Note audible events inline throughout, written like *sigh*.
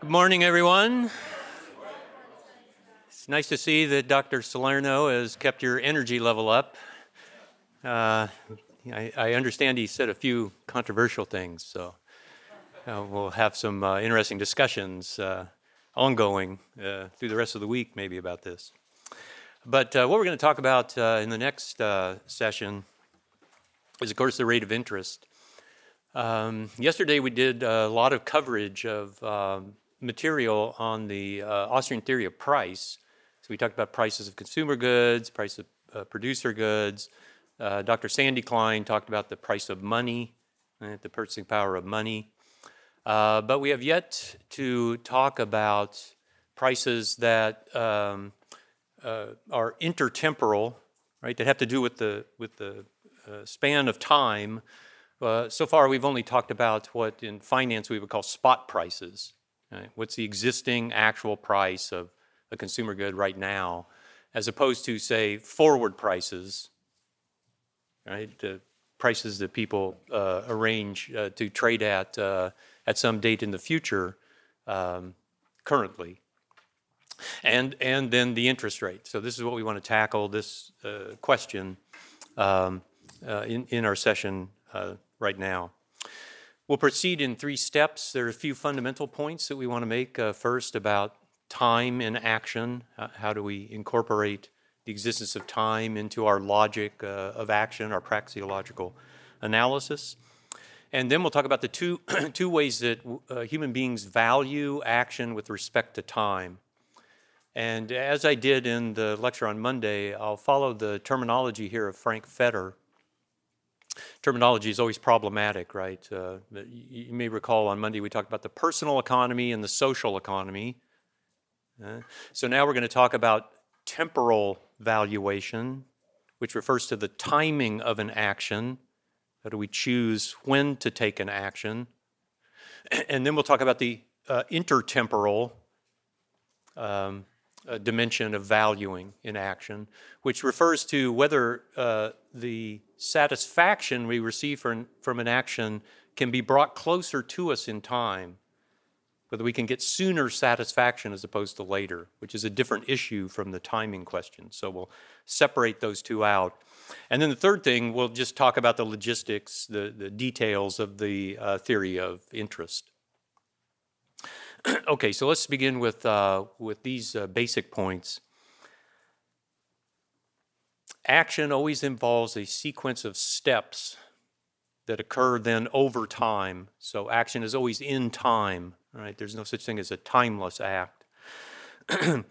Good morning, everyone. It's nice to see that Dr. Salerno has kept your energy level up. Uh, I, I, understand he said a few controversial things, so uh, we'll have some uh, interesting discussions uh, ongoing uh, through the rest of the week, maybe about this. But uh, what we're going to talk about in the next session is, of course, the rate of interest. Um, yesterday, we did a lot of coverage of um, material on the uh, Austrian theory of price. So we talked about prices of consumer goods, price of uh, producer goods. Uh, Dr. Sandy Klein talked about the price of money, the purchasing power of money. Uh, but we have yet to talk about prices that um, uh, are intertemporal, right? That have to do with the with the uh, span of time. so far, we've only talked about what in finance we would call spot prices, Right? What's the existing actual price of a consumer good right now, as opposed to, say, forward prices, right? The prices that people uh, arrange uh, to trade at uh, at some date in the future um, currently. And, and then the interest rate. So, this is what we want to tackle this uh, question um, uh, in, in our session uh, right now. We'll proceed in three steps. There are a few fundamental points that we want to make. Uh, first, about time in action. Uh, how do we incorporate the existence of time into our logic uh, of action, our praxeological analysis? And then we'll talk about the two, *clears throat* two ways that uh, human beings value action with respect to time. And as I did in the lecture on Monday, I'll follow the terminology here of Frank Fetter terminology is always problematic, right? Uh, you may recall on Monday we talked about the personal economy and the social economy. Uh, so now we're going to talk about temporal valuation, which refers to the timing of an action. How do we choose when to take an action? *clears throat* And then we'll talk about the uh, intertemporal um, uh, dimension of valuing in action, which refers to whether uh, the satisfaction we receive from, from an action can be brought closer to us in time, whether we can get sooner satisfaction as opposed to later, which is a different issue from the timing question. So we'll separate those two out. And then the third thing, we'll just talk about the logistics, the, the details of the uh, theory of interest. *clears throat* okay, so let's begin with, uh, with these uh, basic points. Action always involves a sequence of steps that occur then over time. So action is always in time, right? There's no such thing as a timeless act. *clears throat*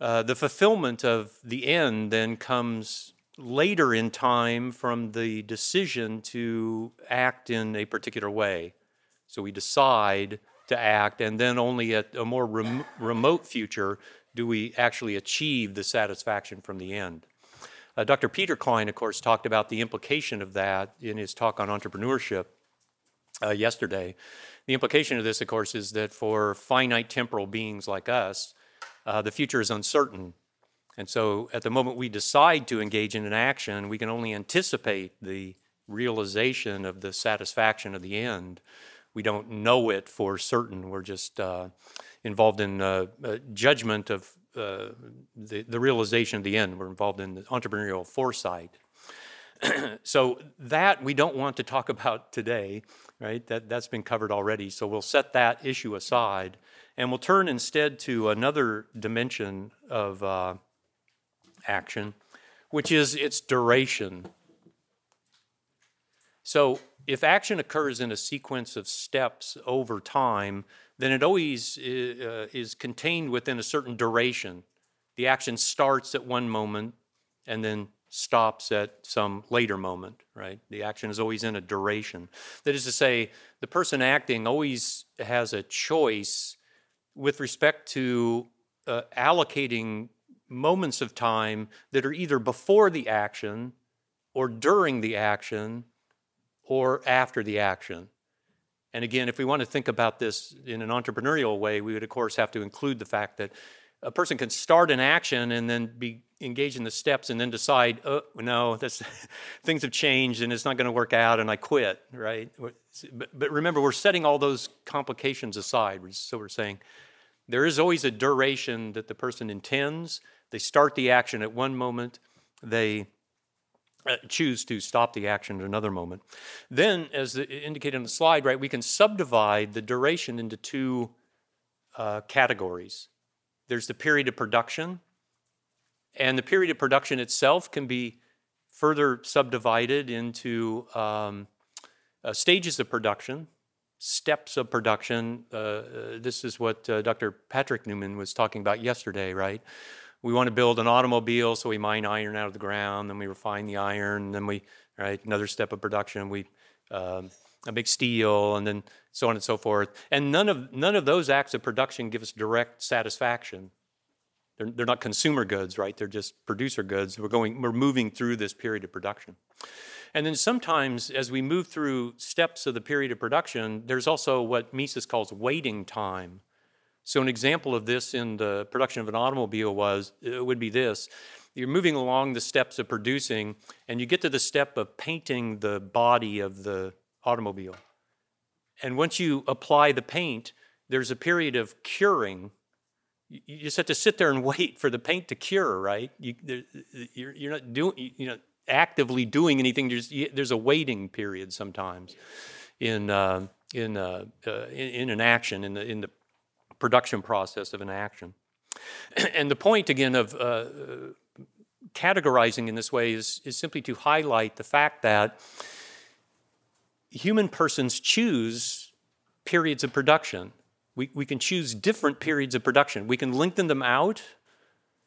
uh, the fulfillment of the end then comes later in time from the decision to act in a particular way. So we decide to act, and then only at a more rem- remote future do we actually achieve the satisfaction from the end. Uh, Dr. Peter Klein, of course, talked about the implication of that in his talk on entrepreneurship uh, yesterday. The implication of this, of course, is that for finite temporal beings like us, uh, the future is uncertain. And so at the moment we decide to engage in an action, we can only anticipate the realization of the satisfaction of the end. We don't know it for certain. We're just uh, involved in uh, judgment of uh, the, the realization of the end. We're involved in the entrepreneurial foresight. *clears throat* so that we don't want to talk *laughs* about today, right? That, that's been covered already. So we'll set that issue aside and we'll turn instead to another dimension of uh, action, which is its duration. So if action occurs in a sequence of steps over time, then it always uh, is contained within a certain duration. The action starts at one moment and then stops at some later moment, right? The action is always in a duration. That is to say, the person acting always has a choice with respect to uh, allocating moments of time that are either before the action or during the action or after the action. And again, if we want to think about this in an entrepreneurial way, we would, of course, have to include the fact that a person can start an action and then be engaged in the steps and then decide, oh, no, this, *laughs* things have changed and it's not going to work out and I quit, right? But, but remember, we're setting all those complications aside. So we're saying There is always a duration that the person intends. They start the action at one moment, they uh, choose to stop the action at another moment. Then, as the, indicated on the slide, right, we can subdivide the duration into two uh, categories. There's the period of production, and the period of production itself can be further subdivided into um, uh, stages of production, steps of production. Uh, uh this is what Dr. Patrick Newman was talking about yesterday, right? We want to build an automobile, so we mine iron out of the ground, then we refine the iron, then we, right, another step of production, we um, make steel, and then so on and so forth. And none of, none of those acts of production give us direct satisfaction. They're, they're not consumer goods, right? They're just producer goods. We're going, we're moving through this period of production. And then sometimes, as we move through steps of the period of production, there's also what Mises calls waiting time. So, an example of this in the production of an automobile was it would be this: you're moving along the steps of producing, and you get to the step of painting the body of the automobile. And once you apply the paint, there's a period of curing you just have to sit there and *laughs* wait for the paint to cure, right? You, you're, you're not doing, you know, actively doing anything. There's, there's a waiting period sometimes in, uh, in, uh, uh, in, in, an action, in the, in the production process of an action. *clears throat* And the point, again, of uh, categorizing in this way is, is simply to highlight the fact that human persons choose periods of production we, we can choose different periods of production. We can lengthen them out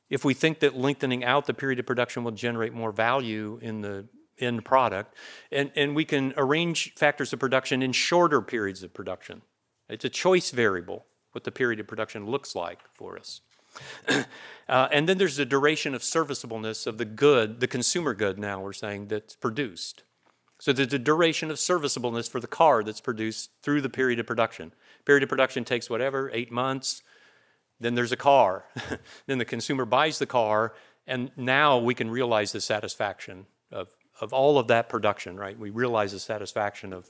if we think that lengthening out the period of production will generate more value in the end product. And, and we can arrange factors of production in shorter periods of production. It's a choice variable, what the period of production looks like for us. *clears throat* uh, and then there's the duration of serviceableness of the good, the consumer good now, we're saying, that's produced. So there's the duration of serviceableness for the car that's produced through the period of production. Period of production takes whatever, eight months. Then there's a car. *laughs* then the consumer buys the car, and now we can realize the satisfaction of, of all of that production, right? We realize the satisfaction of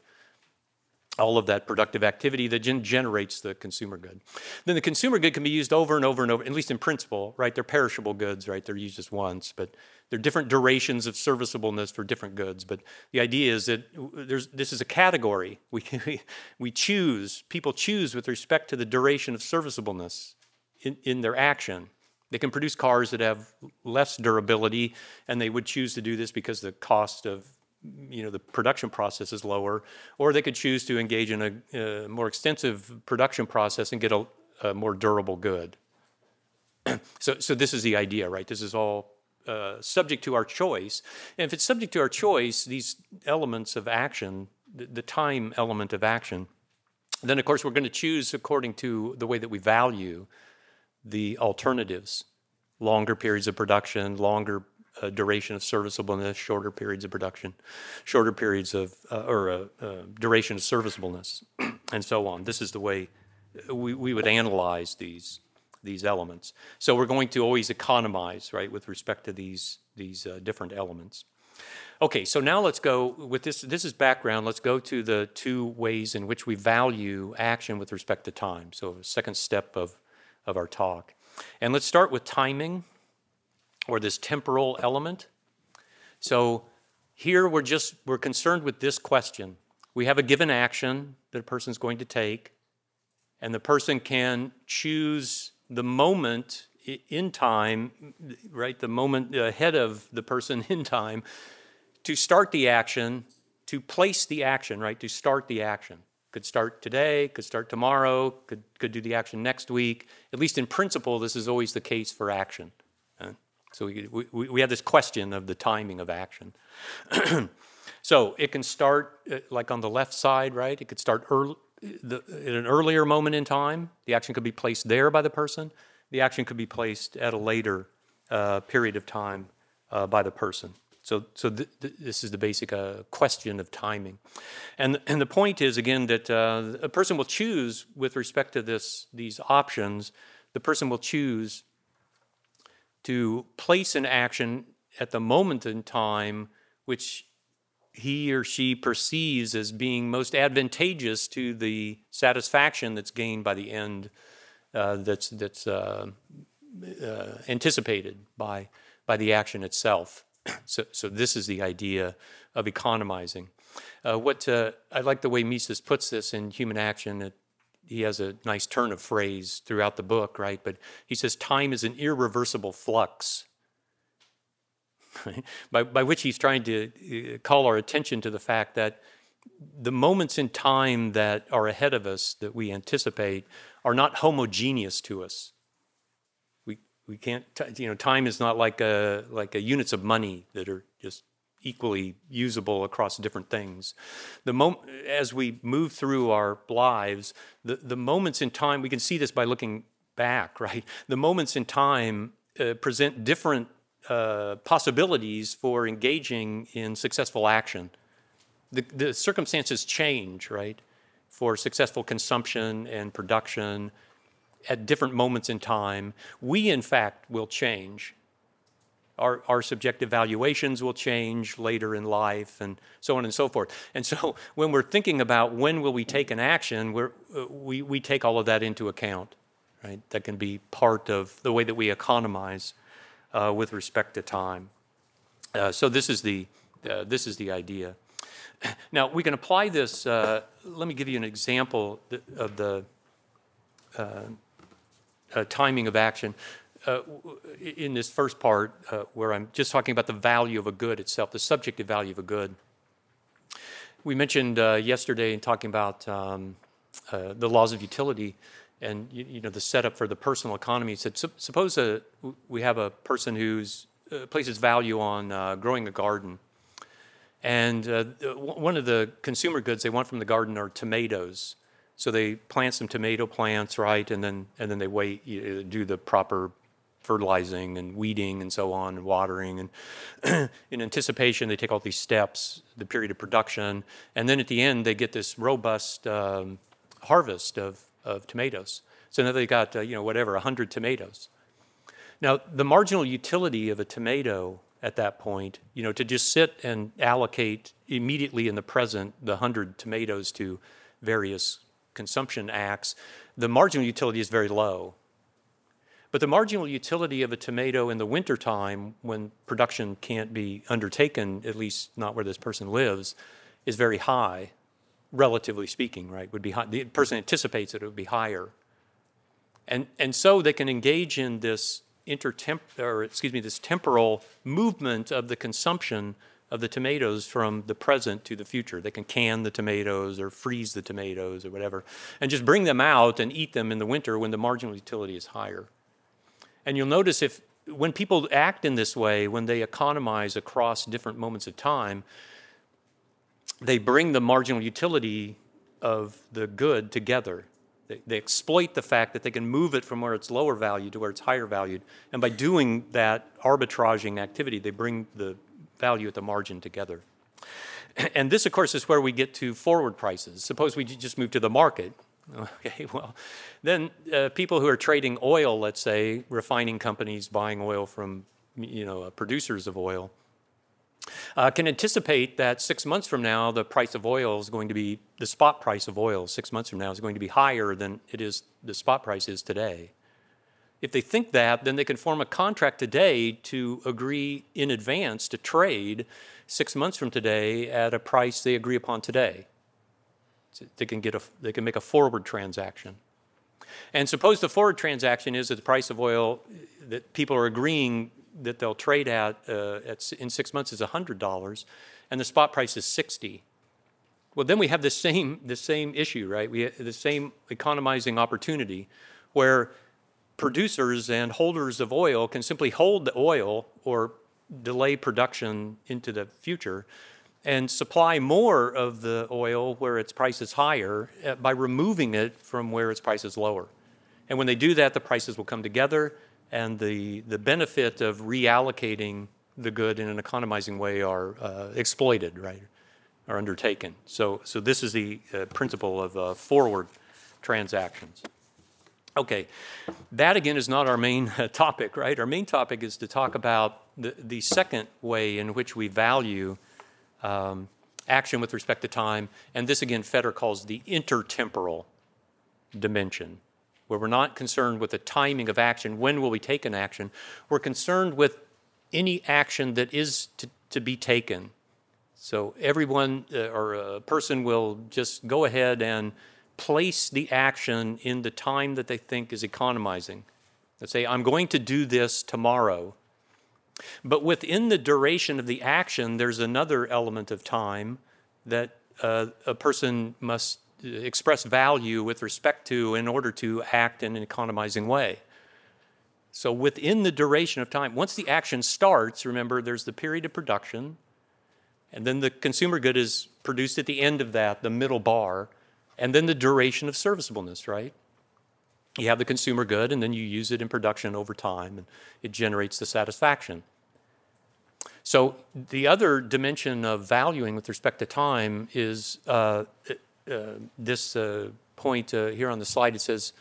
all of that productive activity that gen- generates the consumer good. Then the consumer good can be used over and over and over, at least in principle, right? They're perishable goods, right? They're used just once, but there are different durations of serviceableness for different goods. But the idea is that there's, this is a category. *laughs* We, we choose, people choose with respect to the duration of serviceableness in, in their action. They can produce cars that have less durability, and they would choose to do this because the cost of you know the production process is lower, or they could choose to engage in a, more extensive production process and get a, a more durable good. *clears throat* so, so this is the idea, right? This is all uh, subject to our choice. And if it's subject to our choice, these elements of action, the, the time element of action, then of course we're going to choose according to the way that we value the alternatives longer periods of production, longer uh, duration of serviceableness, shorter periods of production, shorter periods of, uh, or uh, uh duration of serviceableness, *clears throat* and so on. This is the way we, we would analyze these, these elements. So we're going to always economize, right, with respect to these, these uh, different elements. Okay, so now let's go with this. This is background. Let's go to the two ways in which we value action with respect to time. So, second step of, of our talk. And let's start with timing or this temporal element. So here we're just we're concerned with this question. We have a given action that a person is going to take, and the person can choose the moment in time, right? The moment ahead of the person *laughs* in time to start the action, to place the action, right? To start the action. Could start today, could start tomorrow, could, could do the action next week. At least in principle, this is always the case for action. So we, we, we have this question of the timing of action. *clears throat* so it can start uh, like on the left side, right? It could start early, the, at an earlier moment in time. The action could be placed there by the person. The action could be placed at a later uh, period of time uh, by the person. So, so th- th- this is the basic uh, question of timing, and and the point is again that uh, a person will choose with respect to this these options. The person will choose to place an action at the moment in time which he or she perceives as being most advantageous to the satisfaction that's gained by the end uh, that's, that's uh, uh, anticipated by, by the action itself. So, so this is the idea of economizing. Uh, what uh, I like the way Mises puts this in Human Action. It, he has a nice turn of phrase throughout the book, right? But he says time is an irreversible flux. *laughs* by, by which he's trying to uh, call our attention to the fact that the moments in time that are ahead of us that we anticipate are not homogeneous to us. We, we can't, you know, time is not like a, like a units of money that are just equally usable across different things. The mo- as we move through our lives, the, the moments in time, we can see this by looking back, *laughs* right? The moments in time uh, present different uh, possibilities for engaging in successful action. The, the circumstances change, right, for successful consumption and production at different moments in time. We, in fact, will change our, our subjective valuations will change later in life and so on and so forth. And so *laughs* when we're thinking about when will we take an action, we're, uh, we, we take all of that into account, right? That can be part of the way that we economize uh, with respect to time. Uh, so this is the, uh, this is the idea. *clears throat* Now we can apply this, uh, let me give you an example of the uh, timing of action uh, in this first part, uh, where I'm just talking about the value of a good itself, the subjective value of a good. We mentioned uh, yesterday in talking about um, uh, the laws of utility and you, you, know the setup for the personal economy. Said, suppose a, we have a person who uh, places value on uh, growing a garden, and one of the consumer goods they want from the garden are tomatoes. So they plant some tomato plants, right, and then and then they wait, do the proper fertilizing and weeding and so on and watering. And *clears throat* in anticipation they take all these steps the period of production and then at the end they get this robust um, harvest of, of tomatoes. So now they got uh, you know whatever 100 tomatoes. Now the marginal utility of a tomato at that point you know to just sit and allocate immediately in the present the 100 tomatoes to various consumption acts the marginal utility is very low but the marginal utility of a tomato in the wintertime, when production can't be undertaken, at least not where this person lives, is very high, relatively speaking, right? Would be high. The person anticipates that it would be higher. And, and so they can engage in this intertemp or excuse me, this temporal movement of the consumption of the tomatoes from the present to the future. They can can the tomatoes or freeze the tomatoes or whatever, and just bring them out and eat them in the winter when the marginal utility is higher. And you'll notice if when people act in this way, when they economize across different moments of time, they bring the marginal utility of the good together. They, they, exploit the fact that they can move it from where it's lower valued to where it's higher valued. And by doing that arbitraging activity, they bring the value at the margin together. *clears throat* And this, of course, is where we get to forward prices. Suppose we just move to the market *laughs* Okay, well, then uh, people who are trading oil, let's say, refining companies buying oil from, you know, uh, producers of oil, uh, can anticipate that six months from now, the price of oil is going to be, the spot price of oil six months from now is going to be higher than it is, the spot price is today. If they think that, then they can form a contract today to agree in advance to trade six months from today at a price they agree upon today they can get a, they can make a forward transaction. And suppose the forward transaction is that the price of oil that people are agreeing that they'll trade at, uh, at in six months is $100 and the spot price is 60 well then we have the same, the same issue right we the same economizing opportunity where producers and holders of oil can simply hold the oil or delay production into the future and supply more of the oil where its price is higher uh, by removing it from where its price is lower. And when they do that, the prices will come together, and the, the benefit of reallocating the good in an economizing way are uh, exploited, right, are undertaken. So, so this is the uh, principle of uh, forward transactions. Okay, that again is not our main uh, topic, right? Our main topic is to talk about the, the second way in which we value um, action with respect to time. And this again, Fetter calls the intertemporal dimension. where we're not concerned with the timing of action, when will we take an action? We're concerned with any action that is to, to be taken. So everyone uh, or a person will just go ahead and place the action in the time that they think is economizing. Let's say, I'm going to do this tomorrow. But within the duration of the action, there's another element of time that uh, a person must express value with respect to in order to act in an economizing way. So, within the duration of time, once the action starts, remember there's the period of production, and then the consumer good is produced at the end of that, the middle bar, and then the duration of serviceableness, right? You have the consumer good, and then you use it in production over time, and it generates the satisfaction. So, the other dimension of valuing with respect to time is uh, uh, this uh, point uh, here on the slide. It says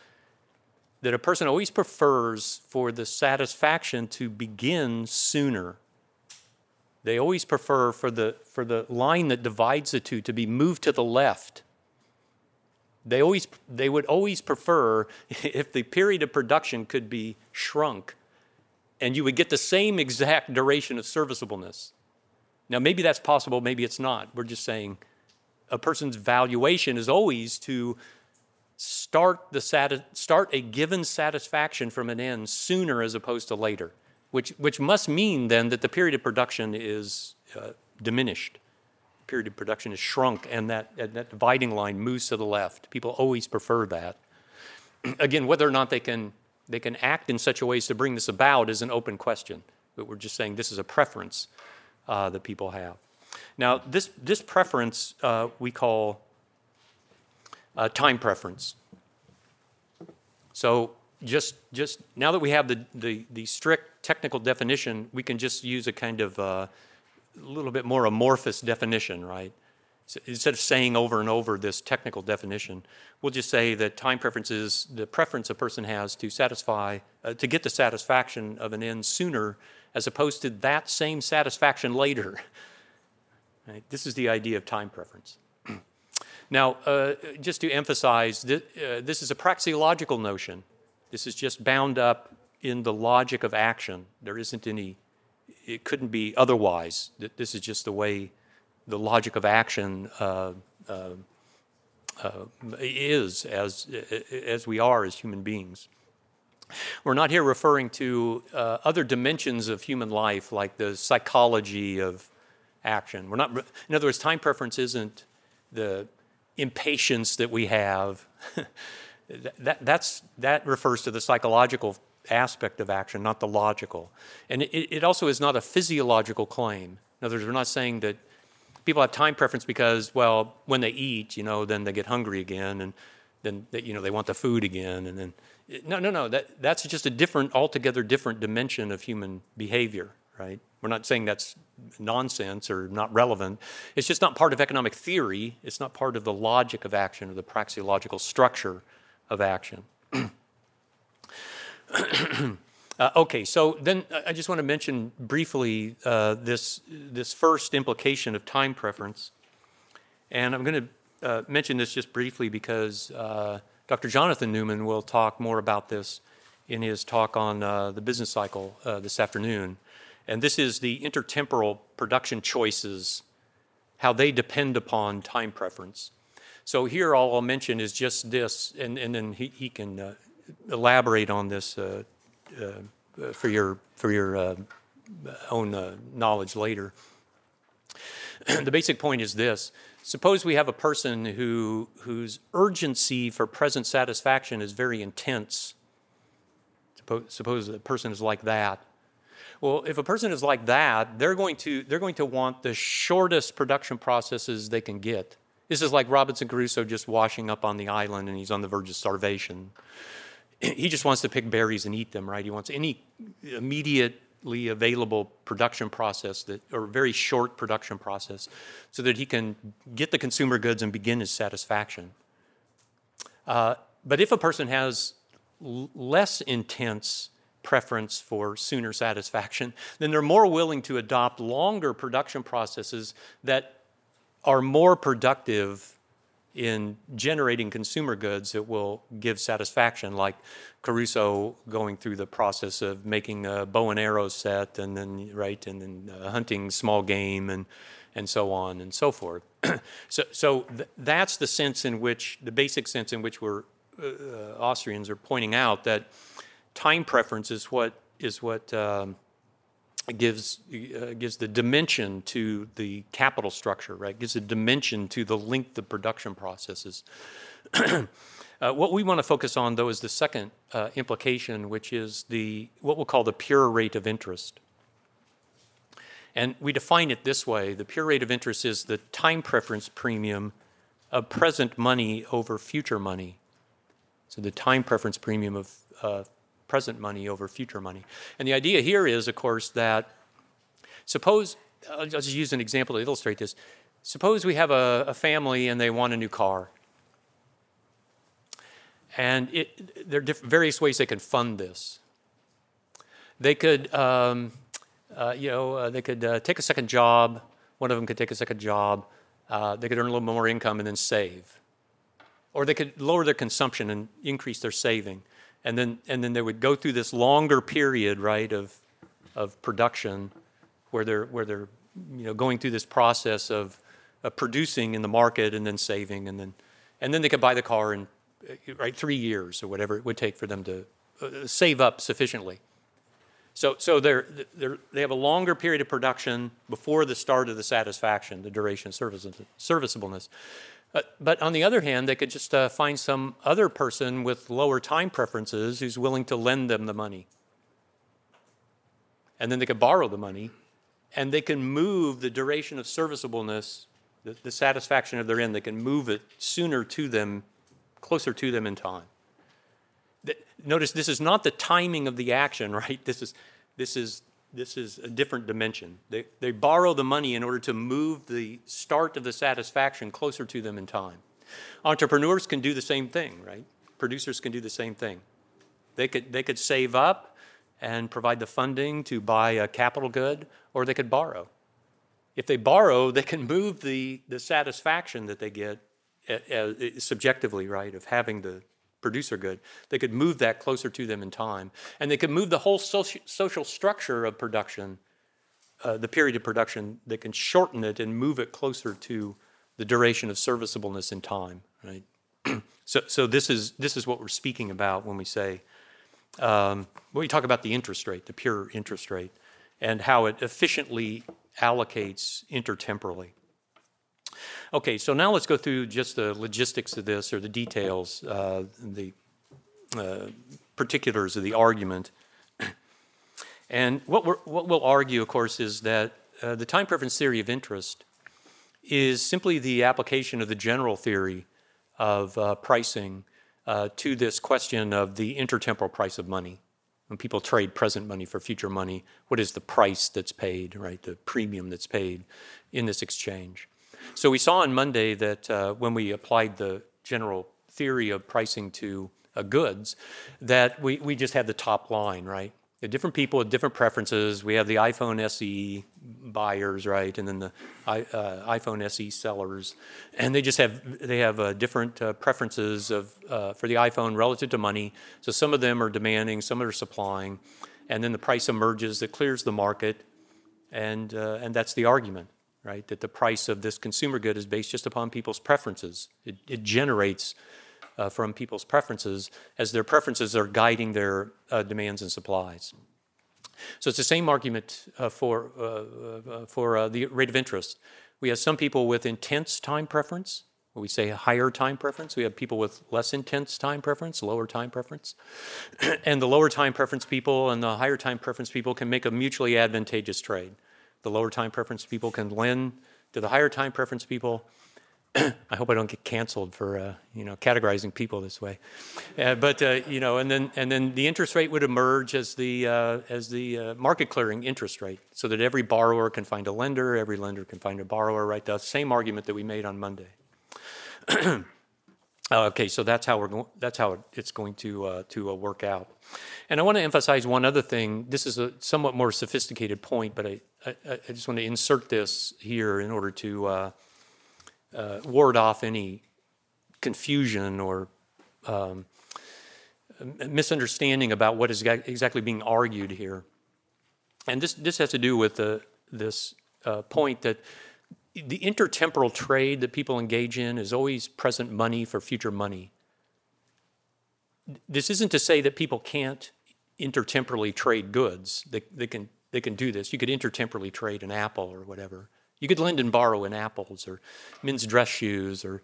that a person always prefers for the satisfaction to begin sooner. They always prefer for the, for the line that divides the two to be moved to the left they, always, they would always prefer *laughs* if the period of production could be shrunk and you would get the same exact duration of serviceableness. Now, maybe that's possible, maybe it's not. We're just saying a person's valuation is always to start, the sati- start a given satisfaction from an end sooner as opposed to later, which, which must mean then that the period of production is uh, diminished period of production is shrunk and that, and that dividing line moves to the left. People always prefer that. *clears throat* Again, whether or not they can, they can act in such a way as to bring this about is an open question. But we're just saying this is a preference uh, that people have. Now, this, this preference uh, we call uh, time preference. So just, just now that we have the, the, the strict technical definition, we can just use a kind of uh, a little bit more amorphous definition, right? Instead of saying over and over this technical definition, we'll just say that time preference is the preference a person has to satisfy, uh, to get the satisfaction of an end sooner, as opposed to that same satisfaction later. *laughs* Right? This is the idea of time preference. *clears throat* now, uh, just to emphasize, th- uh, this is a praxeological notion. This is just bound up in the logic of action. There isn't any it couldn't be otherwise. This is just the way the logic of action uh, uh, uh, is as, as we are as human beings. We're not here referring to uh, other dimensions of human life like the psychology of action. We're not, in other words, time preference isn't the impatience that we have. *laughs* that, that's, that refers to the psychological aspect of action, not the logical. And it, it also is not a physiological claim. In other words, we're not saying that people have time preference because, well, when they eat, you know, then they get hungry again, and then they, you know they want the food again, and then no, no, no. That that's just a different, altogether different dimension of human behavior, right? We're not saying that's nonsense or not relevant. It's just not part of economic theory. It's not part of the logic of action or the praxeological structure of action. *clears throat* uh, okay, so then I just want to mention briefly uh, this, this first implication of time preference. And I'm going to uh, mention this just briefly because uh, Dr. Jonathan Newman will talk more about this in his talk on uh, the business cycle uh, this afternoon. And this is the intertemporal production choices, how they depend upon time preference. So here all I'll mention is just this, and, and then he, he can elaborate on this Uh, uh, for your for your uh, own uh, knowledge later. *clears throat* the basic point is this: suppose we have a person who whose urgency for present satisfaction is very intense. Suppose, suppose a person is like that. Well, if a person is like that, they're going to they're going to want the shortest production processes they can get. This is like Robinson Crusoe just washing up on the island and he's on the verge of starvation he just wants to pick berries and eat them, right? He wants any immediately available production process that, or very short production process, so that he can get the consumer goods and begin his satisfaction. Uh, but if a person has l- less intense preference for sooner satisfaction, *laughs* then they're more willing to adopt longer production processes that are more productive in generating consumer goods that will give satisfaction, like Crusoe going through the process of making a bow and arrow set, and then right, and then uh, hunting small game, and and so on and so forth. *clears throat* so, so th- that's the sense in which the basic sense in which we're uh, Austrians are pointing out that time preference is what is what. Um, gives uh, gives the dimension to the capital structure, right? Gives a dimension to the length of production processes. *clears throat* uh, what we want to focus on, though, is the second uh, implication, which is the what we'll call the pure rate of interest. And we define it this way: the pure rate of interest is the time preference premium of present money over future money. So the time preference premium of uh, present money over future money. And the idea here is, of course, that suppose, I'll just use an example to illustrate this. Suppose we have a, a family and they want a new car. And it, there are various ways they can fund this. They could, um, uh, you know, uh, they could uh, take a second job. One of them could take a second job. Uh, they could earn a little more income and then save. Or they could lower their consumption and increase their saving and then and then they would go through this longer period, right, of of production, where they're where they're you know going through this process of, of producing in the market and then saving and then and then they could buy the car in right three years or whatever it would take for them to uh, save up sufficiently. So so they're, they're they have a longer period of production before the start of the satisfaction, the duration of service, serviceableness. But, but on the other hand, they could just uh, find some other person with lower time preferences who's willing to lend them the money. And then they could borrow the money, and they can move the duration of serviceableness, the, the satisfaction of their end, they can move it sooner to them, closer to them in time. Notice this is not the timing of the action, *laughs* right? This is, this is this is a different dimension. They, they borrow the money in order to move the start of the satisfaction closer to them in time. Entrepreneurs can do the same thing, right? Producers can do the same thing. They could, they could save up and provide the funding to buy a capital good, or they could borrow. If they borrow, they can move the, the satisfaction that they get uh, uh, subjectively, right, of having the, producer good. They could move that closer to them in time. And they could move the whole social, social structure of production, uh, the period of production, they can shorten it and move it closer to the duration of serviceableness in time, right? *clears throat* so, so this is this is what we're speaking about when we say um, when we talk about the interest rate, the pure interest rate, and how it efficiently allocates intertemporally. Okay, so now let's go through just the logistics of this or the details, uh, the uh, particulars of the argument. And what, we what we'll argue, of course, is that uh, the time preference theory of interest is simply the application of the general theory of uh, pricing uh, to this question of the intertemporal price of money. When people trade present money for future money, what is the price that's paid, right? The premium that's paid in this exchange. So we saw on Monday that uh, when we applied the general theory of pricing to uh, goods, that we, we just had the top line, right? The different people with different preferences. We have the iPhone SE buyers, right, and then the uh, iPhone SE sellers, and they just have they have uh, different uh, preferences of uh, for the iPhone relative to money. So some of them are demanding, some are supplying, and then the price emerges that clears the market, and uh, and that's the argument right? That the price of this consumer good is based just upon people's preferences. It, it generates uh, from people's preferences as their preferences are guiding their uh, demands and supplies. So it's the same argument uh, for, uh, uh, for uh, the rate of interest. We have some people with intense time preference. We say higher time preference. We have people with less intense time preference, lower time preference. *clears throat* and the lower time preference people and the higher time preference people can make a mutually advantageous trade the lower time preference people can lend to the higher time preference people. *clears throat* I hope I don't get canceled for uh, you know categorizing people this way, uh, but uh, you know, and then and then the interest rate would emerge as the uh, as the uh, market clearing interest rate, so that every borrower can find a lender, every lender can find a borrower. Right, the same argument that we made on Monday. *clears throat* okay, so that's how we're going. That's how it's going to uh, to work out. And I want to emphasize one other thing. This is a somewhat more sophisticated point, but I, I, I just want to insert this here in order to uh, uh, ward off any confusion or um, misunderstanding about what is exactly being argued here. And this, this has to do with the, this uh, point that the intertemporal trade that people engage in is always present money for future money. This isn't to say that people can't intertemporally trade goods. They, they, can, they can do this. You could intertemporally trade an apple or whatever. You could lend and borrow in apples or men's dress shoes or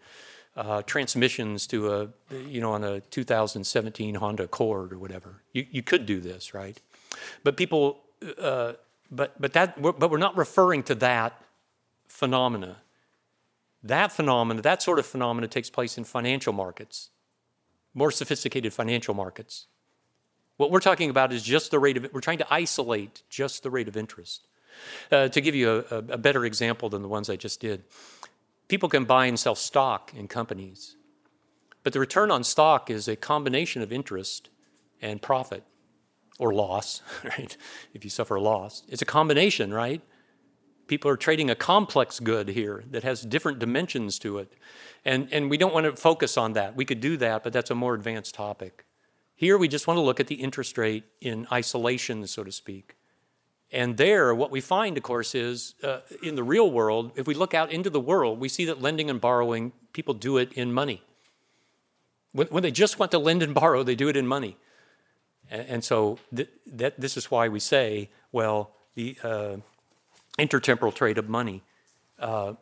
uh, transmissions to a, you know, on a 2017 Honda Accord or whatever. You, you could do this, right? But people, uh, but, but, that, but we're not referring to that phenomena. That phenomena, that sort of phenomena takes place in financial markets, more sophisticated financial markets. What we're talking about is just the rate of, we're trying to isolate just the rate of interest. Uh, to give you a, a, better example than the ones I just did, people can buy and sell stock in companies, but the return on stock is a combination of interest and profit or loss, *laughs* right? If you suffer a loss, it's a combination, right? People are trading a complex good here that has different dimensions to it. And, and we don't want to focus on that. We could do that, but that's a more advanced topic. Here, we just want to look at the interest rate in isolation, so to speak. And there, what we find, of course, is uh, in the real world, if we look out into the world, we see that lending and borrowing, people do it in money. When, when they just want to lend and *laughs* borrow, they do it in money. And, and so th- that, this is why we say, well, the uh, intertemporal trade of money uh,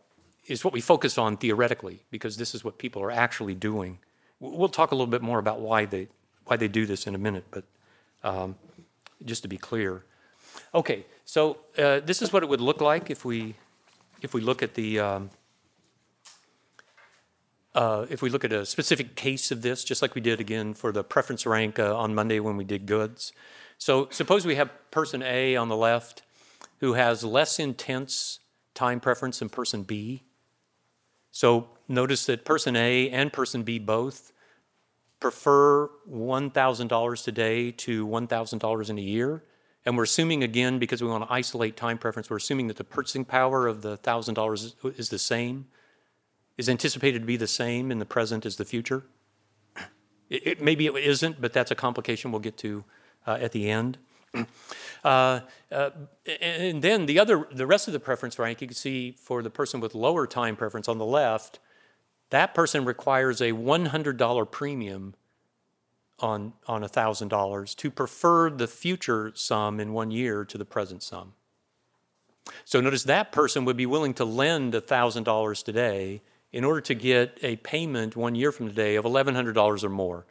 is what we focus on theoretically, because this is what people are actually doing. We'll talk a little bit more about why they why they do this in a minute, but um, just to be clear. Okay, so uh, this is what it would look like if we if we look at the um, uh, if we look at a specific case of this, just like we did again for the preference rank uh, on Monday when we did goods. So suppose we have person A on the left who has less intense time preference than person B. So notice that person A and person B both prefer $1,000 today to $1,000 in a year. And we're assuming, again, because we want to isolate time preference, we're assuming that the purchasing power of the $1,000 is the same, is anticipated to be the same in the present as the future. It, it, maybe it isn't, but that's a complication we'll get to uh, at the end. Uh, uh, and then the other, the rest of the preference rank, you can see for the person with lower time preference on the left, that person requires a $100 premium on, on $1,000 to prefer the future sum in one year to the present sum. So notice that person would be willing to lend $1,000 today in order to get a payment one year from today of $1,100 or more.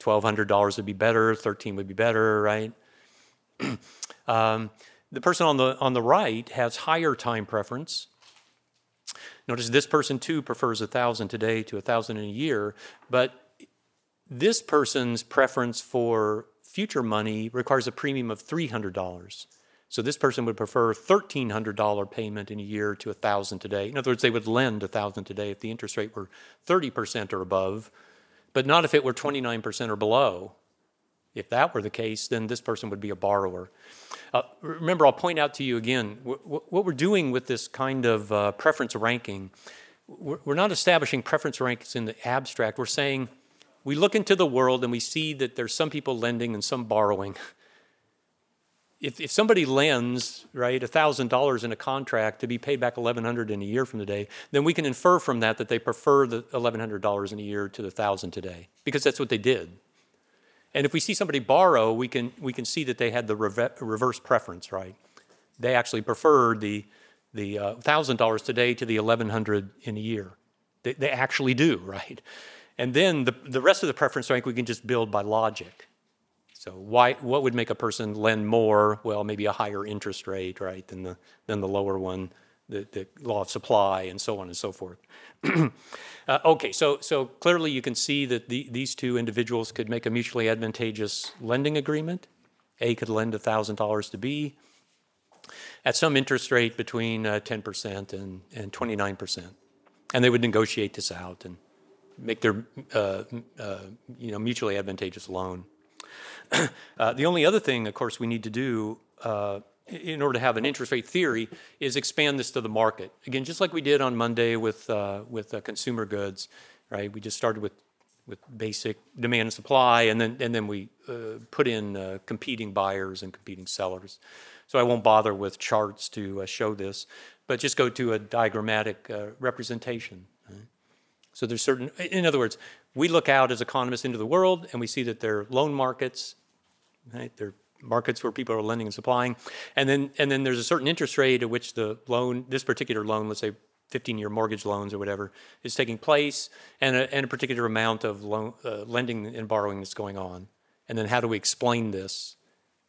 $1,200 would be better, 13 would be better, right? *clears throat* um, the person on the, on the right has higher time preference Notice this person too prefers a thousand today to a thousand in a year, but this person's preference for future money requires a premium of $300. So this person would prefer $1,300 payment in a year to a 1000 today. In other words, they would lend a 1000 today if the interest rate were 30% or above, but not if it were 29% or below. If that were the case, then this person would be a borrower. Uh, remember, I'll point out to you again what we're doing with this kind of uh, preference ranking. We're not establishing preference rankings in the abstract. We're saying we look into the world and we see that there's some people lending and some borrowing. *laughs* If, if somebody lends, right, $1,000 in a contract to be paid back 1100 in a year from today, then we can infer from that that they prefer the $1,100 in a year to the 1000 today because that's what they did. And if we see somebody borrow, we can, we can see that they had the reverse preference, right? They actually preferred the, the uh, $1,000 today to the 1100 in a year. They, they actually do, *laughs* right? And then the, the rest of the preference rank we can just build by logic. So why, what would make a person lend more? Well, maybe a higher interest rate, right, than the, than the lower one the, the law of supply, and so on and so forth. *clears throat* uh, okay, so, so clearly you can see that the, these two individuals could make a mutually advantageous lending agreement. A could lend $1,000 to B at some interest rate between uh, 10% and, and 29%. And they would negotiate this out and make their uh, uh you know, mutually advantageous loan. *clears throat* Uh, the only other thing, of course, we need to do uh, in order to have an interest rate theory, is expand this to the market. Again, just like we did on Monday with, uh, with uh, consumer goods, right? We just started with with basic demand and supply, and then and then we uh, put in uh, competing buyers and competing sellers. So I won't bother with charts to uh, show this, but just go to a diagrammatic uh, representation. Right? So there's certain, in other words, we look out as economists into the world and we see that there are loan markets, right? They're markets where people are lending and supplying, and then and then there's a certain interest rate at which the loan, this particular loan, let's say 15-year mortgage loans or whatever, is taking place, and a, and a particular amount of loan, uh, lending and borrowing that's going on. And then how do we explain this?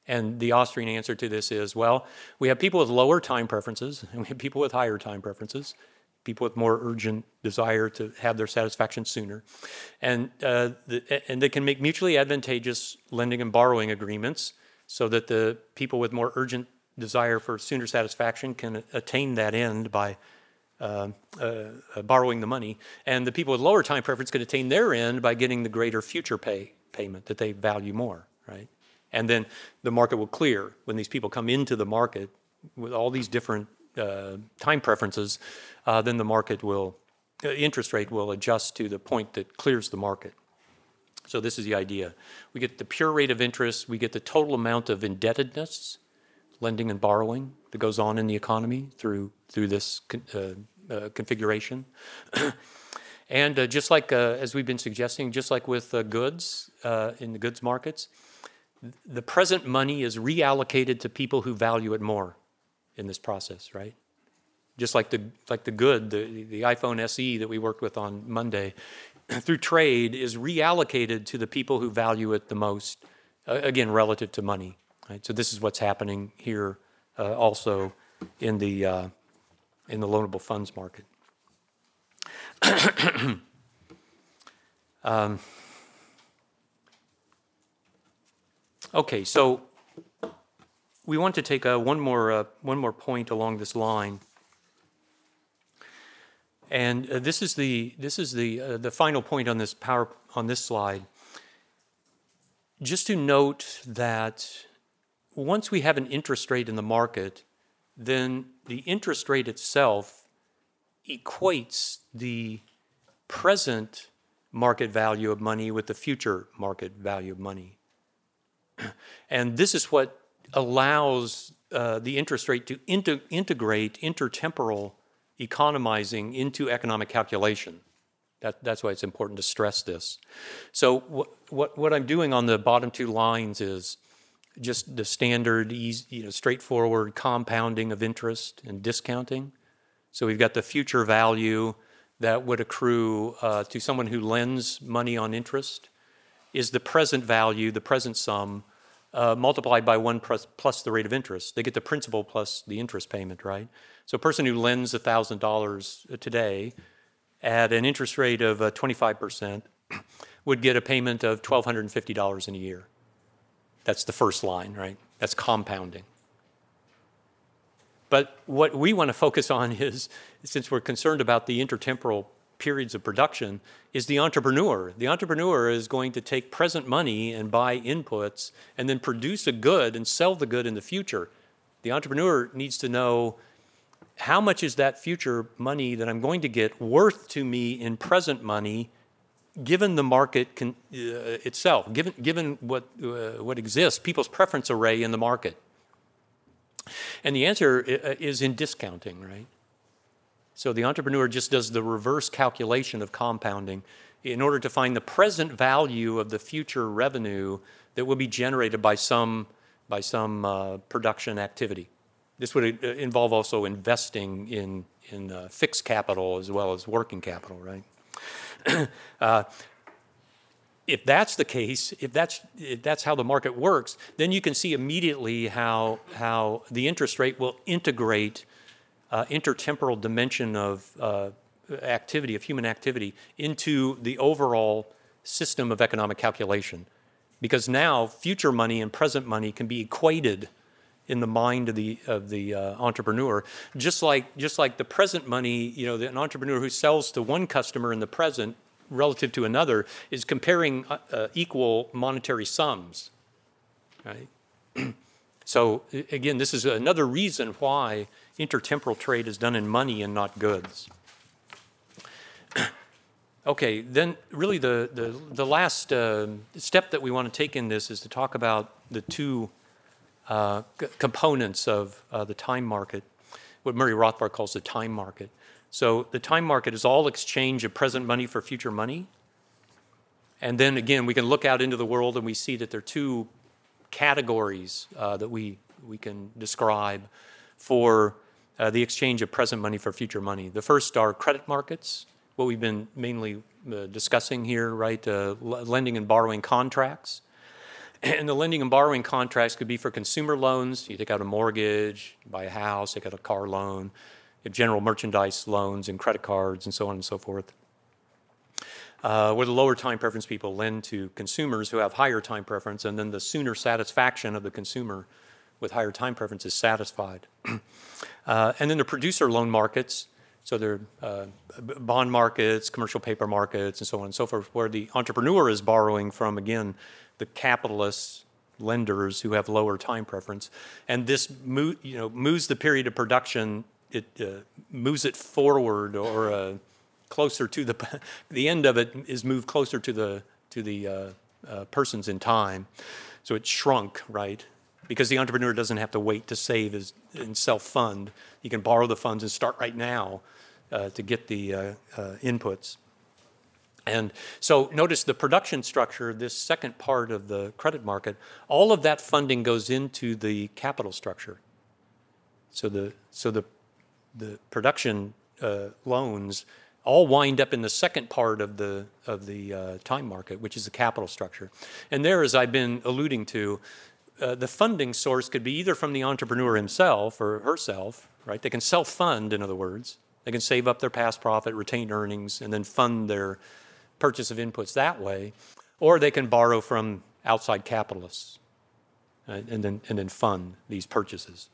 And the Austrian answer to this is, well, we have people with lower time preferences, and we have people with higher time preferences, people with more urgent desire to have their satisfaction sooner, and uh, the, and they can make mutually advantageous lending and borrowing agreements so that the people with more urgent desire for sooner satisfaction can attain that end by uh, uh, borrowing the money, and the people with lower time preference can attain their end by getting the greater future pay payment that they value more, right? And then the market will clear when these people come into the market with all these different uh, time preferences. Uh, then the market will uh, interest rate will adjust to the point that clears the market. So this is the idea. We get the pure rate of interest. We get the total amount of indebtedness lending and borrowing that goes on in the economy through through this uh, uh, configuration. *clears throat* and uh, just like uh, as we've been suggesting, just like with uh, goods uh, in the goods markets, the present money is reallocated to people who value it more in this process, right? Just like the like the good, the, the iPhone SE that we worked with on Monday, *clears throat* through trade is reallocated to the people who value it the most, again relative to money. Right? So this is what's happening here uh, also in the, uh, in the loanable funds market. *clears throat* um, okay, so we want to take uh, one, more, uh, one more point along this line. And uh, this is the this is the uh, the final point on this power on this slide. Just to note that once we have an interest rate in the market, then the interest rate itself equates the present market value of money with the future market value of money. *clears throat* And this is what allows uh, the interest rate to inter- integrate intertemporal economizing into economic calculation. That, that's why it's important to stress this. So, wh- what, what I'm doing on the bottom two lines is just the standard, easy, you know, straightforward compounding of interest and discounting. So we've got the future value that would accrue uh, to someone who lends money on interest is the present value, the present sum, uh, multiplied by one plus, plus, the rate of interest. They get the principal plus the interest payment, right? So a person who lends $1,000 today at an interest rate of uh, 25% would get a payment of $1,250 in a year. That's the first line, right? That's compounding. But what we want to focus on *laughs* is, since we're concerned about the intertemporal periods of production, is the entrepreneur. The entrepreneur is going to take present money and buy inputs and then produce a good and sell the good in the future. The entrepreneur needs to know how much is that future money that I'm going to get worth to me in present money given the market can, uh, itself, given, given what, uh, what exists, people's preference array in the market? And the answer uh, is in discounting, right? So the entrepreneur just does the reverse calculation of compounding in order to find the present value of the future revenue that will be generated by some, by some uh, production activity. This would uh, involve also investing in, in uh, fixed capital as well as working capital, right? *clears throat* uh, if that's the case, if that's, if that's how the market works, then you can see immediately how, how the interest rate will integrate uh, intertemporal dimension of uh, activity, of human activity, into the overall system of economic calculation. Because now future money and present money can be equated in the mind of the of the uh, entrepreneur. Just like just like the present money, you know, the, an entrepreneur who sells to one customer in the present relative to another is comparing uh, uh, equal monetary sums, right? *clears throat* so again, this is another reason why intertemporal trade is done in money and not goods. *clears throat* Okay, then really the, the, the last uh, step that we want to take in this is to talk about the two uh, c- components of uh, the time market, what Murray Rothbard calls the time market. So the time market is all exchange of present money for future money. And then again, we can look out into the world and we see that there are two categories uh, that we, we can describe for uh, the exchange of present money for future money. The first are credit markets, what we've been mainly uh, discussing here, right? Uh, lending and borrowing contracts. *clears throat* And the lending and borrowing contracts could be for consumer loans. You take out a mortgage, buy a house, take out a car loan, general merchandise loans and credit cards and so on and so forth. Uh, where the lower time preference people lend to consumers who have higher time preference, and then the sooner satisfaction of the consumer with higher time preference is satisfied. *clears throat* uh, and then the producer loan markets, so they're uh, bond markets, commercial paper markets, and so on and so forth, where the entrepreneur is borrowing from, again, the capitalists, lenders who have lower time preference. And this you know, moves the period of production, it uh, moves it forward or uh, closer to the, *laughs* the end of it is moved closer to the, to the uh, uh, persons in time. So it shrunk, right? Because the entrepreneur doesn't have to wait to save his, and self fund. He can borrow the funds and start right now uh, to get the uh, inputs. And so notice the production structure, this second part of the credit market, all of that funding goes into the capital structure. So the, so the, the production uh, loans all wind up in the second part of the, of the uh, time market, which is the capital structure. And there, as I've been alluding to, uh, the funding source could be either from the entrepreneur himself or herself, right? They can self fund, in other words. They can save up their past profit, retained earnings, and then fund their purchase of inputs that way, or they can borrow from outside capitalists and, then, and then fund these purchases.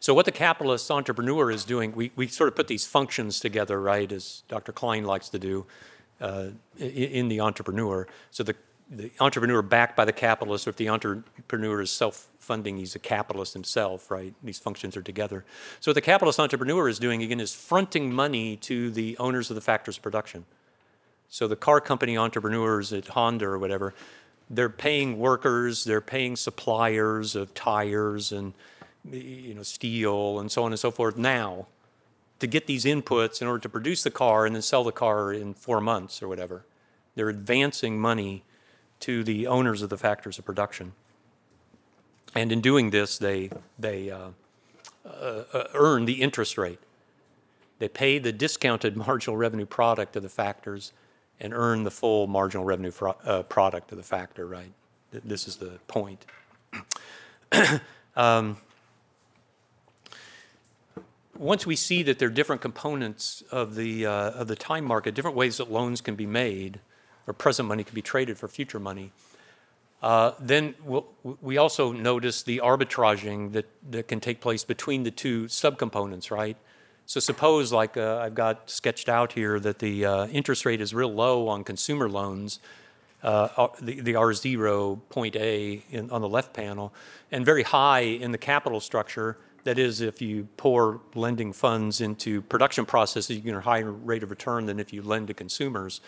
So, what the capitalist entrepreneur is doing, we, we sort of put these functions together, right, as Dr. Klein likes to do uh, in, in, the entrepreneur. So, the, the entrepreneur backed by the capitalist, or if the entrepreneur is self funding, he's a capitalist himself, right? These functions are together. So, what the capitalist entrepreneur is doing, again, is fronting money to the owners of the factors of production. So the car company entrepreneurs at Honda or whatever, they're paying workers, they're paying suppliers of tires and you know steel and so on and so forth now to get these inputs in order to produce the car and then sell the car in four months or whatever. They're advancing money to the owners of the factors of production. And in doing this, they, they uh, uh, earn the interest rate. They pay the discounted *laughs* marginal revenue product of the factors and earn the full marginal revenue uh, product of the factor, right? This is the point. *clears throat* um, once we see that there are different components of the, uh, of the time market, different ways that loans can be made or present money can be traded for future money, uh, then we'll, we also notice the arbitraging that, that can take place between the two subcomponents, right? So suppose, like uh, I've got sketched out here, that the uh, interest rate is real low on consumer loans, uh, the, the R0 point A in, on the left panel, and very high in the capital structure. That is, if you pour lending funds into production processes, you get a higher rate of return than if you lend to consumers.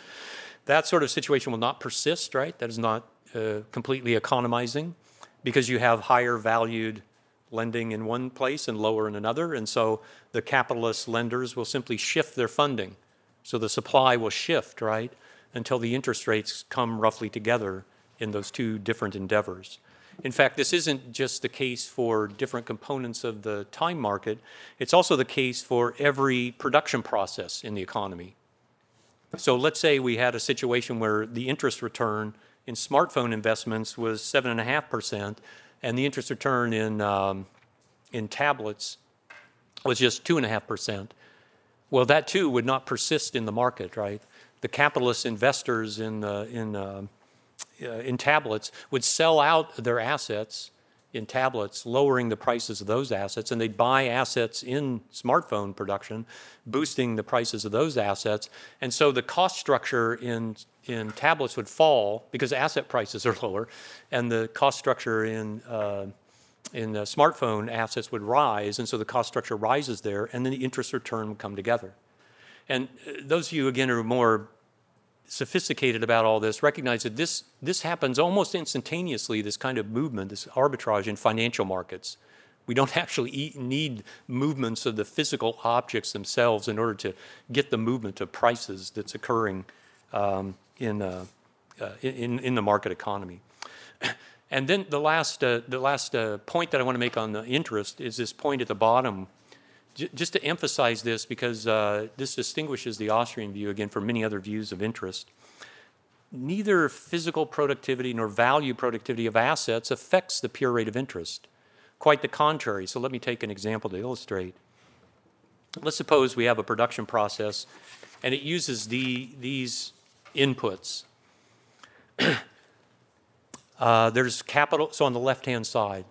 That sort of situation will not persist, right? That is not uh, completely economizing because you have higher valued lending in one place and lower in another. And so the capitalist lenders will simply shift their funding. So the supply will shift, right, until the interest rates come roughly together in those two different endeavors. In fact, this isn't just the case for different components of the time market, it's also the case for every production process in the economy. So let's say we had a situation where the interest return in smartphone investments was 7.5%, and the interest return in, um, in tablets was just 2.5%. Well, that too would not persist in the market, right? The capitalist investors in, in, uh, uh, in tablets would sell out their assets in tablets, lowering the prices of those assets, and they'd buy assets in smartphone production, boosting the prices of those assets. And so the cost structure in in tablets would fall because asset prices are *laughs* lower, and the cost structure in uh, in smartphone assets would rise, and so the cost structure rises there, and then the interest return would come together. And uh, those of you, again, who are more sophisticated about all this recognize that this, this happens almost instantaneously, this kind of movement, this arbitrage in financial markets. We don't *laughs* actually eat, need movements of the physical objects themselves in order to get the movement of prices that's occurring um, in, uh, uh, in, in the market economy. And then the last, uh, the last uh, point that I want to make on the interest is this point at the bottom, J- just to emphasize this because uh, this distinguishes the Austrian view again from many other views of interest. Neither physical productivity nor value productivity of assets affects the pure rate of interest. Quite the contrary. So let me take an example to illustrate. Let's suppose we have a production process and it uses the, these inputs. *clears throat* Uh, there's capital, so on the left-hand side,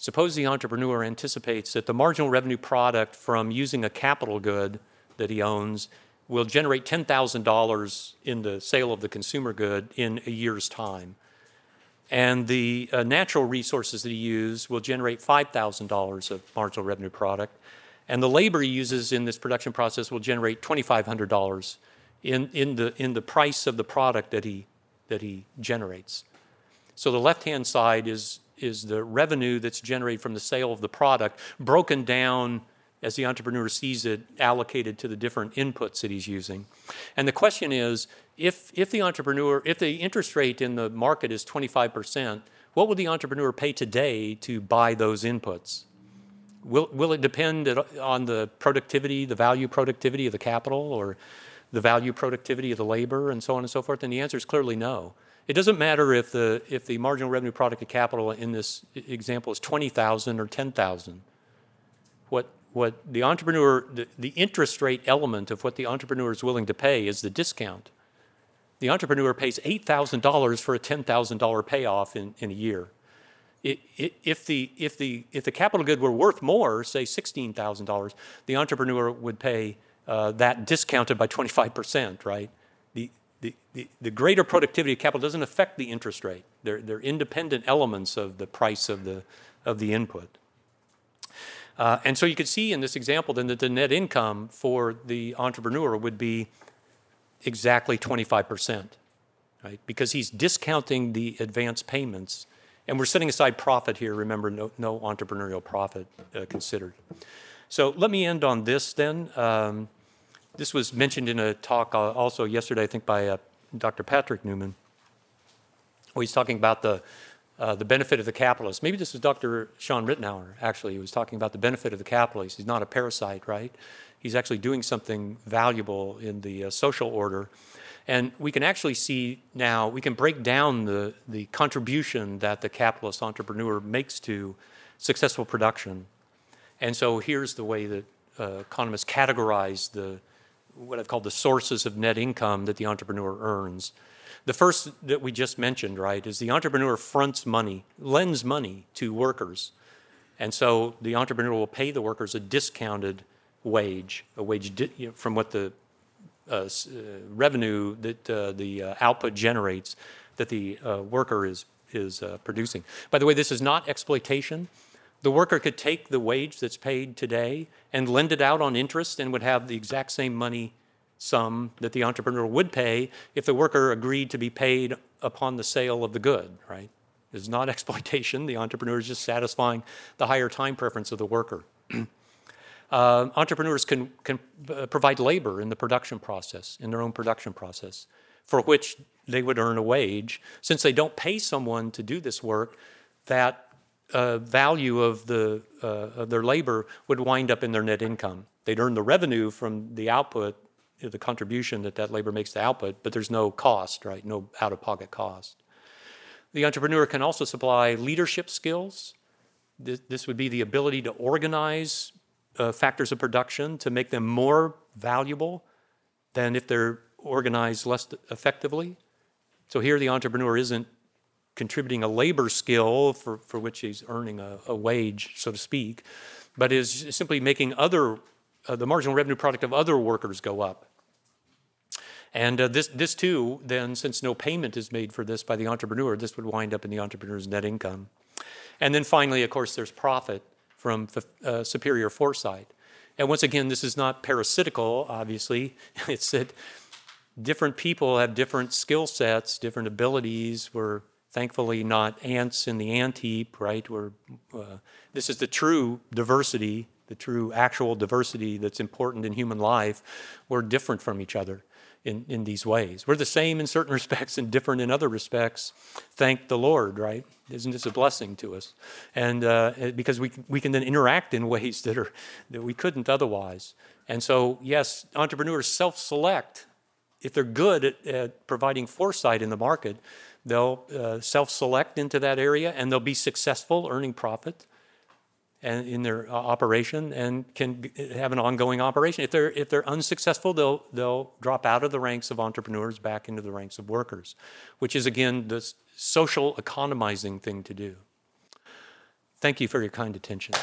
suppose the entrepreneur anticipates that the marginal revenue product from using a capital good that he owns will generate $10,000 in the sale of the consumer good in a year's time. And the uh, natural resources that he uses will generate $5,000 of marginal revenue product. And the labor he uses in this production process will generate $2,500 in, in, the, in the price of the product that he, that he generates. So the left-hand side is, is the revenue that's generated from the sale of the product, broken down as the entrepreneur sees it, allocated to the different inputs that he's using. And the question is, if, if the entrepreneur, if the interest rate in the market is 25%, what will the entrepreneur pay today to buy those inputs? Will, will it depend on the productivity, the value productivity of the capital, or the value productivity of the labor, and so on and so forth? And the answer is clearly no. It doesn't matter if the, if the marginal revenue product of capital in this example is 20,000 or 10,000. What, what the entrepreneur, the, the interest rate element of what the entrepreneur is willing to pay is the discount. The entrepreneur pays $8,000 for a $10,000 payoff in, in a year. It, it, if, the, if, the, if the capital good were worth more, say $16,000, the entrepreneur would pay uh, that discounted by 25%, right? The, the, the, the, greater productivity of capital doesn't affect the interest rate. They're, they're independent elements of the price of the, of the input. Uh, and so you could see in this example then that the net income for the entrepreneur would be exactly 25%, right? Because he's discounting the advance payments. And we're setting aside profit here. Remember, no, no entrepreneurial profit uh, considered. So let me end on this then. Um, this was mentioned in a talk uh, also yesterday, I think, by uh, Dr. Patrick Newman. Where he's talking about the, uh, the benefit of the capitalist. Maybe this was Dr. Shawn Ritenour, actually. He was talking about the benefit of the capitalist. He's not a parasite, right? He's actually doing something valuable in the uh, social order. And we can actually see now, we can break down the, the contribution that the capitalist entrepreneur makes to successful production. And so here's the way that uh, economists categorize the, what I've called the sources of net income that the entrepreneur earns. The first that we just mentioned, right, is the entrepreneur fronts money, lends money to workers. And so the entrepreneur will pay the workers a discounted wage, a wage di- you know, from what the uh, uh, revenue that uh, the uh, output generates that the uh, worker is, is producing. By the way, this is not exploitation. The worker could take the wage that's paid today and lend it out on interest and would have the exact same money sum that the entrepreneur would pay if the worker agreed to be paid upon the sale of the good, right? It's not *laughs* exploitation. The entrepreneur is just satisfying the higher time preference of the worker. *clears throat* uh, entrepreneurs can, can uh, provide labor in the production process, in their own production process, for which they would earn a wage. Since they don't pay someone to do this work, that uh, value of, the, uh, of their labor would wind up in their net income. They'd earn the revenue from the output, the contribution that that labor makes to output, but there's no cost, right? No out of pocket cost. The entrepreneur can also supply leadership skills. This, this would be the ability to organize uh, factors of production to make them more valuable than if they're organized less effectively. So here the entrepreneur isn't contributing a labor skill for, for which he's earning a, a wage, so to speak, but is simply making other, uh, the marginal revenue product of other workers go up. And uh, this, this too, then, since no payment is made for this by the entrepreneur, this would wind up in the entrepreneur's net income. And then finally, of course, there's profit from uh, superior foresight. And once again, this is not parasitical, obviously. *laughs* It's that different people have different skill sets, different abilities. We're thankfully not ants in the ant heap, right? We're, uh, this is the true diversity, the true actual diversity that's important in human life. We're different from each other in, in these ways. We're the same in certain *laughs* respects and different in other respects. Thank the Lord, right? Isn't this a blessing to us? And uh, because we, we can then interact in *laughs* ways that, are, that we couldn't otherwise. And so, yes, entrepreneurs self select. If they're good at, at, providing foresight in the market, they'll uh, self select into that area and they'll be successful earning profit and in their uh, operation and can have an ongoing operation. If they're if they're unsuccessful, they'll they'll drop out of the ranks of entrepreneurs back into the ranks of workers, which is again the social economizing thing to do. Thank you for your kind attention.